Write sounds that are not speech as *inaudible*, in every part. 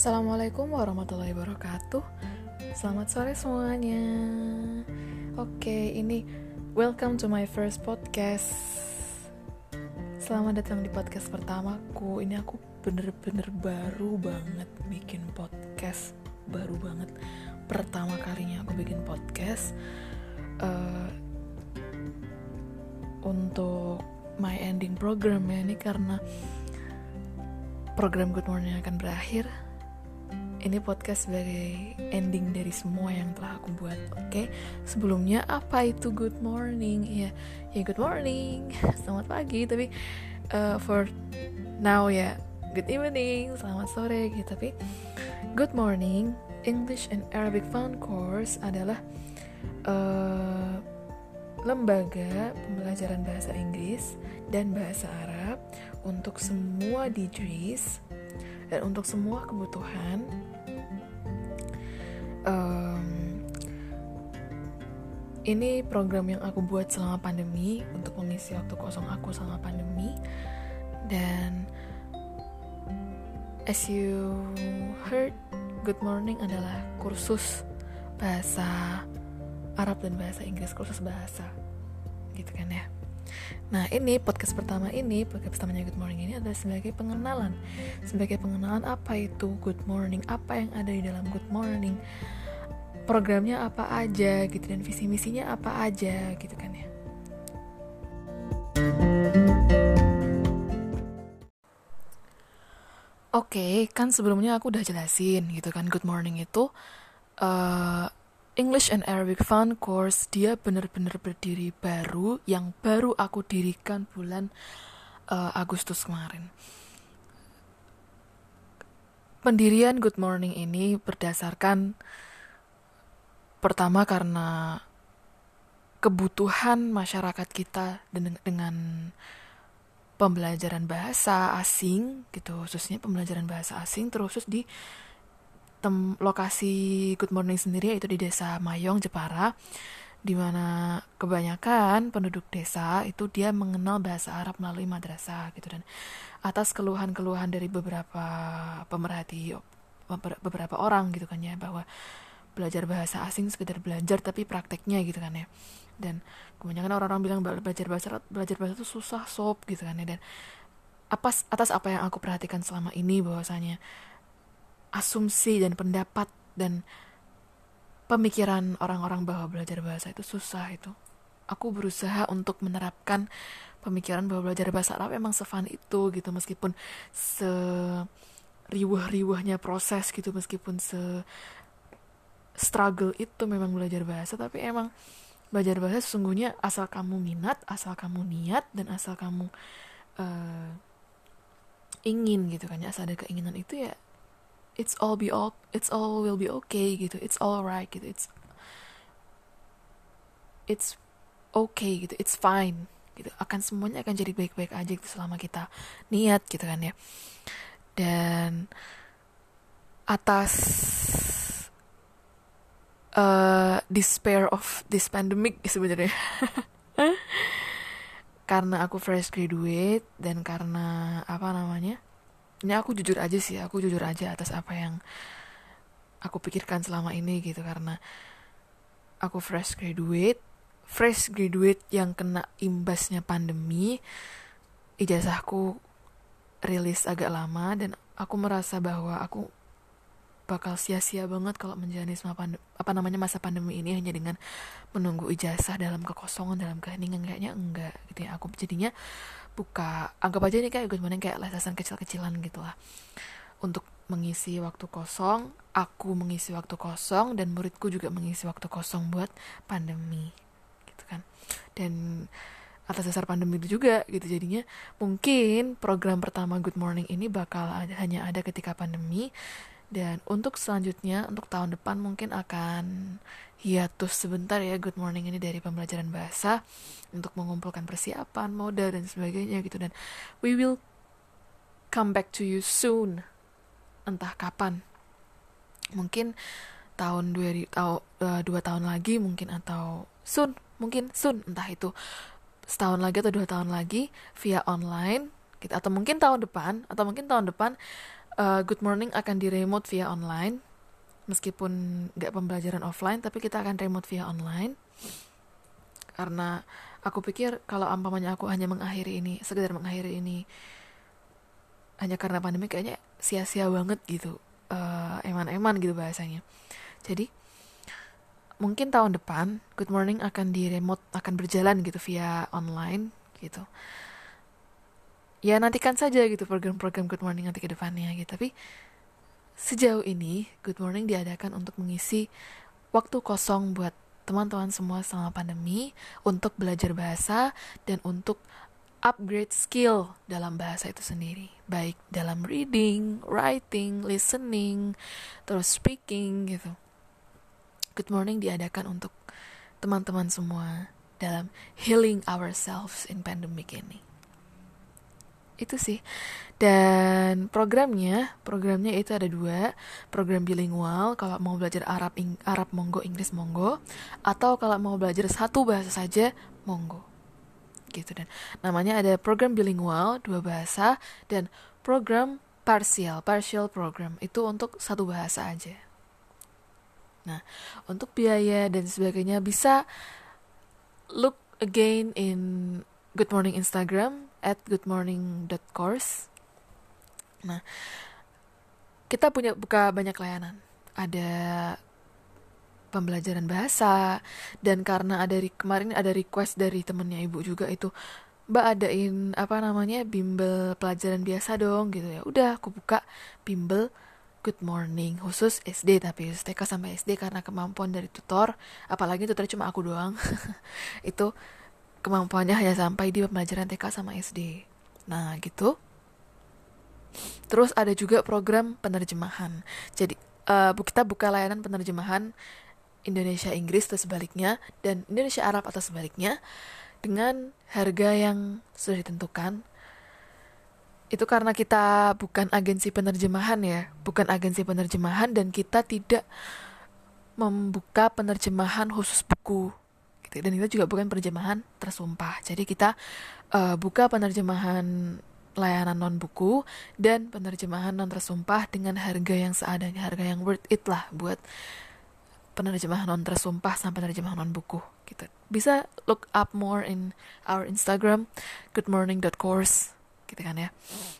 Assalamualaikum warahmatullahi wabarakatuh. Selamat sore semuanya. Oke, ini welcome to my first podcast. Selamat datang di podcast pertamaku. Ini aku bener-bener baru banget bikin podcast. Baru banget Pertama kalinya aku bikin podcast. Uh, Untuk my ending program ya Ini karena program Good Morning akan berakhir ini podcast sebagai ending dari semua yang telah aku buat. Oke, okay? sebelumnya apa itu good morning? Ya, ya good morning, *laughs* selamat pagi. Tapi uh, for now ya good evening, selamat sore gitu. Tapi good morning English and Arabic Fun Course adalah uh, lembaga pembelajaran bahasa Inggris dan bahasa Arab untuk semua degrees dan untuk semua kebutuhan um, ini program yang aku buat selama pandemi untuk mengisi waktu kosong aku selama pandemi. Dan as you heard good morning adalah kursus bahasa Arab dan bahasa Inggris kursus bahasa gitu kan ya Nah ini podcast pertama ini podcast pertamanya Good Morning ini adalah sebagai pengenalan. Sebagai pengenalan apa itu Good Morning? Apa yang ada di dalam Good Morning? Programnya apa aja gitu dan visi misinya apa aja gitu kan ya. Oke, okay, kan sebelumnya aku udah jelasin gitu kan Good Morning itu uh, English and Arabic Fun Course dia bener-bener berdiri baru yang baru aku dirikan bulan uh, Agustus kemarin. Pendirian Good Morning ini berdasarkan pertama karena kebutuhan masyarakat kita dengan pembelajaran bahasa asing gitu khususnya pembelajaran bahasa asing terus di tem lokasi Good Morning sendiri yaitu di desa Mayong Jepara di mana kebanyakan penduduk desa itu dia mengenal bahasa Arab melalui madrasah gitu. Dan atas keluhan-keluhan dari beberapa pemerhati beberapa orang gitu kan ya bahwa belajar bahasa asing sekedar belajar tapi prakteknya gitu kan ya. Dan kebanyakan orang-orang bilang belajar bahasa belajar bahasa itu susah sob gitu kan ya. Dan atas atas apa yang aku perhatikan selama ini bahwasanya asumsi dan pendapat dan pemikiran orang-orang bahwa belajar bahasa itu susah itu. Aku berusaha untuk menerapkan pemikiran bahwa belajar bahasa Arab emang sefun itu gitu meskipun se riuh-riuhnya proses gitu meskipun se struggle itu memang belajar bahasa tapi emang belajar bahasa sesungguhnya asal kamu minat, asal kamu niat dan asal kamu uh, ingin gitu kan ya asal ada keinginan itu ya it's all be all it's all will be okay gitu it's all right gitu it's it's okay gitu it's fine gitu akan semuanya akan jadi baik-baik aja gitu selama kita niat gitu kan ya. Dan atas uh, despair of this pandemic *laughs* sebenarnya. Karena aku fresh graduate dan karena apa namanya ini aku jujur aja sih aku jujur aja atas apa yang aku pikirkan selama ini gitu karena aku fresh graduate fresh graduate yang kena imbasnya pandemi ijazahku rilis agak lama dan aku merasa bahwa aku bakal sia-sia banget kalau menjalani pandemi, apa namanya masa pandemi ini hanya dengan menunggu ijazah dalam kekosongan dalam keheningan. Kayaknya enggak gitu ya. Aku jadinya buka anggap aja ini kayak gimana kayak lesasan kecil-kecilan gitu lah untuk mengisi waktu kosong aku mengisi waktu kosong dan muridku juga mengisi waktu kosong buat pandemi gitu kan. Dan atas dasar pandemi itu juga gitu jadinya. Mungkin program pertama Good Morning ini bakal ada, hanya ada ketika pandemi dan untuk selanjutnya, untuk tahun depan mungkin akan hiatus sebentar ya Good Morning ini dari pembelajaran bahasa untuk mengumpulkan persiapan, modal dan sebagainya gitu dan we will come back to you soon. Entah kapan. Mungkin tahun dua, uh, dua tahun lagi mungkin atau soon, mungkin soon entah itu setahun lagi atau dua tahun lagi via online gitu atau mungkin tahun depan atau mungkin tahun depan uh, Good Morning akan di remote via online. Meskipun nggak pembelajaran offline tapi kita akan remote via online. Karena aku pikir kalau ampamanya aku hanya mengakhiri ini sekedar mengakhiri ini hanya karena pandemi kayaknya sia-sia banget gitu. Uh, eman-eman gitu bahasanya. Jadi mungkin tahun depan Good Morning akan di remote akan berjalan gitu via online gitu ya nantikan saja gitu program-program Good Morning nanti ke depannya gitu. Tapi sejauh ini Good Morning diadakan untuk mengisi waktu kosong buat teman-teman semua selama pandemi untuk belajar bahasa dan untuk upgrade skill dalam bahasa itu sendiri. Baik dalam reading, writing, listening, terus speaking gitu. Good Morning diadakan untuk teman-teman semua dalam healing ourselves in pandemic ini itu sih. Dan programnya programnya itu ada dua. Program bilingual kalau mau belajar Arab Ing Arab monggo Inggris monggo atau kalau mau belajar satu bahasa saja monggo. Gitu dan namanya ada program bilingual dua bahasa dan program parsial partial program. Itu untuk satu bahasa aja. Nah untuk biaya dan sebagainya bisa look again in Good Morning Instagram at goodmorning.course. Nah, kita punya buka banyak layanan. Ada pembelajaran bahasa dan karena ada kemarin ada request dari temennya ibu juga itu mbak adain apa namanya bimbel pelajaran biasa dong gitu ya udah aku buka bimbel good morning khusus SD tapi TK sampai SD karena kemampuan dari tutor apalagi tutor cuma aku doang *laughs* itu kemampuannya hanya sampai di pembelajaran TK sama SD. Nah, gitu. Terus ada juga program penerjemahan. Jadi uh, kita buka layanan penerjemahan Indonesia Inggris atau sebaliknya dan Indonesia Arab atau sebaliknya dengan harga yang sudah ditentukan. Itu karena kita bukan agensi penerjemahan ya, bukan agensi penerjemahan dan kita tidak membuka penerjemahan khusus buku gitu. dan itu juga bukan penerjemahan tersumpah. Jadi kita uh, buka penerjemahan layanan non buku dan penerjemahan non tersumpah dengan harga yang seadanya harga yang worth it lah buat penerjemahan non tersumpah sampai penerjemahan non buku gitu. Bisa look up more in our Instagram goodmorning.course gitu kan ya.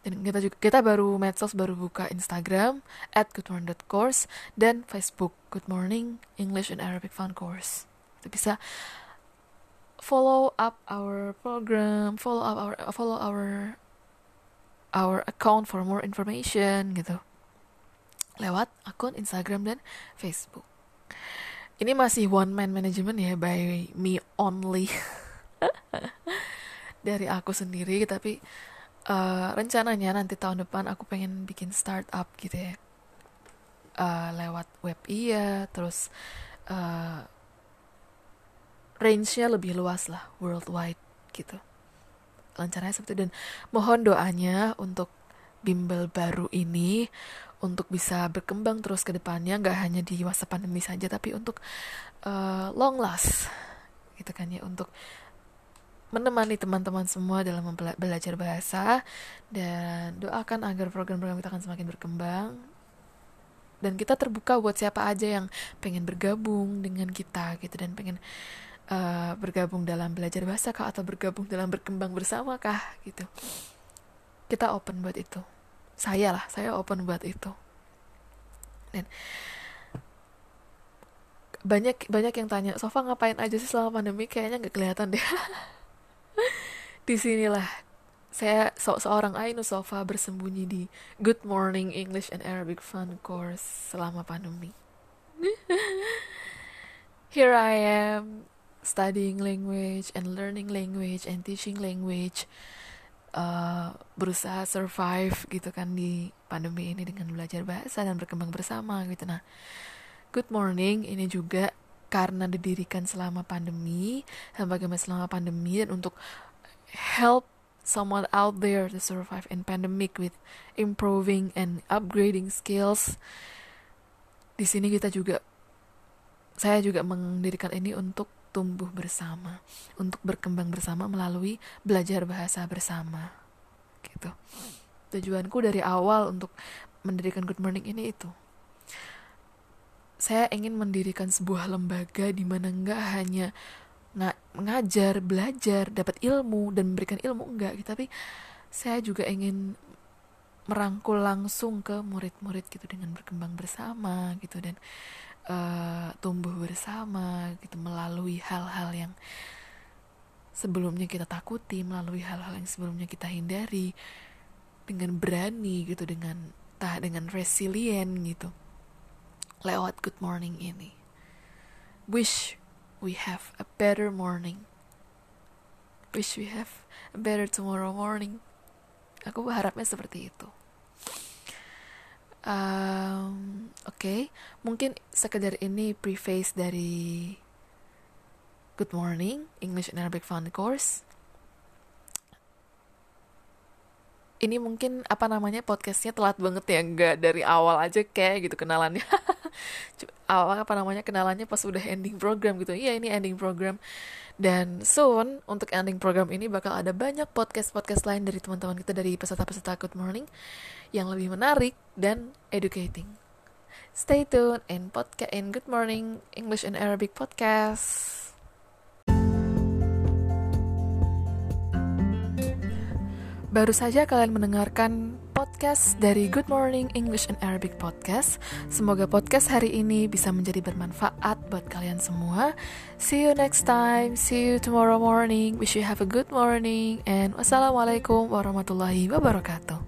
Dan kita juga kita baru medsos baru buka Instagram at goodmorning.course dan Facebook Good Morning English and Arabic Fun Course bisa follow up our program, follow up our follow our our account for more information gitu. Lewat akun Instagram dan Facebook. Ini masih one man management ya by me only. *laughs* Dari aku sendiri tapi uh, rencananya nanti tahun depan aku pengen bikin startup gitu ya. Uh, lewat web iya, terus uh, range-nya lebih luas lah worldwide gitu. Lancarnya seperti itu dan mohon doanya untuk bimbel baru ini untuk bisa berkembang terus ke depannya nggak hanya di masa pandemi saja tapi untuk uh, long last gitu kan ya untuk menemani teman-teman semua dalam belajar bahasa dan doakan agar program-program kita akan semakin berkembang. Dan kita terbuka buat siapa aja yang pengen bergabung dengan kita gitu dan pengen uh, bergabung dalam belajar bahasa kah? Atau bergabung dalam berkembang bersama kah gitu. Kita open buat itu. Saya lah saya open buat itu. Dan banyak banyak yang tanya Sofa ngapain aja sih selama pandemi? Kayaknya nggak kelihatan deh. *laughs* Di sinilah. Saya so seorang Ainu Sofa bersembunyi di Good Morning English and Arabic Fun Course selama pandemi. *laughs* Here I am studying language and learning language and teaching language uh, berusaha survive gitu kan di pandemi ini dengan belajar bahasa dan berkembang bersama gitu. Nah good morning. Ini juga karena didirikan selama pandemi dan bagaimana selama pandemi dan untuk help someone out there to survive in pandemic with improving and upgrading skills. Di sini kita juga saya juga mendirikan ini untuk tumbuh bersama, untuk berkembang bersama melalui belajar bahasa bersama. Gitu. Tujuanku dari awal untuk mendirikan Good Morning ini itu saya ingin mendirikan sebuah lembaga di mana nggak hanya ng ngajar, belajar, dapat ilmu dan memberikan ilmu enggak, gitu. tapi saya juga ingin merangkul langsung ke murid-murid gitu dengan berkembang bersama gitu dan uh, tumbuh bersama gitu melalui hal-hal yang sebelumnya kita takuti, melalui hal-hal yang sebelumnya kita hindari dengan berani gitu dengan tah dengan resilient gitu lewat good morning ini. Wish we have a better morning. Wish we have a better tomorrow morning. Aku berharapnya seperti itu. Um, Oke, okay. mungkin sekedar ini preface dari Good Morning English and Arabic Fund Course. Ini mungkin apa namanya podcastnya telat banget ya, nggak dari awal aja kayak gitu kenalannya. *laughs* apa namanya kenalannya pas udah ending program gitu. Iya ini ending program. Dan soon untuk ending program ini bakal ada banyak podcast podcast lain dari teman-teman kita dari peserta-peserta Good Morning yang lebih menarik dan educating. Stay tuned in podcast in Good Morning English and Arabic podcast. Baru saja kalian mendengarkan podcast dari Good Morning English and Arabic Podcast. Semoga podcast hari ini bisa menjadi bermanfaat buat kalian semua. See you next time, see you tomorrow morning. Wish you have a good morning and wassalamualaikum warahmatullahi wabarakatuh.